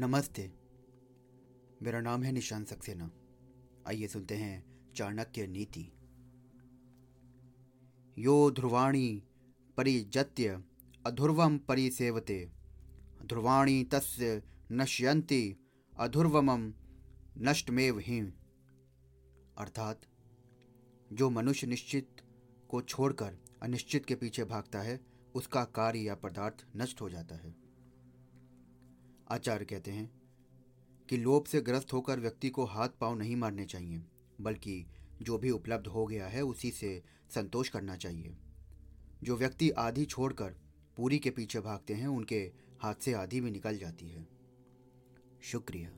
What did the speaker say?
नमस्ते। मेरा नाम है निशान सक्सेना। आइए सुनते हैं चाणक्य नीति। यो ध्रुवाणी परिजत्य अध्रुवम परिसेवते। ध्रुवाणी तस्य नश्यन्ति, अध्रुवम नष्टमेव ही। अर्थात, जो मनुष्य निश्चित को छोड़कर अनिश्चित के पीछे भागता है, उसका कार्य या पदार्थ नष्ट हो जाता है। आचार्य कहते हैं कि लोभ से ग्रस्त होकर व्यक्ति को हाथ पाँव नहीं मारने चाहिए, बल्कि जो भी उपलब्ध हो गया है उसी से संतोष करना चाहिए। जो व्यक्ति आधी छोड़कर पूरी के पीछे भागते हैं, उनके हाथ से आधी भी निकल जाती है। शुक्रिया।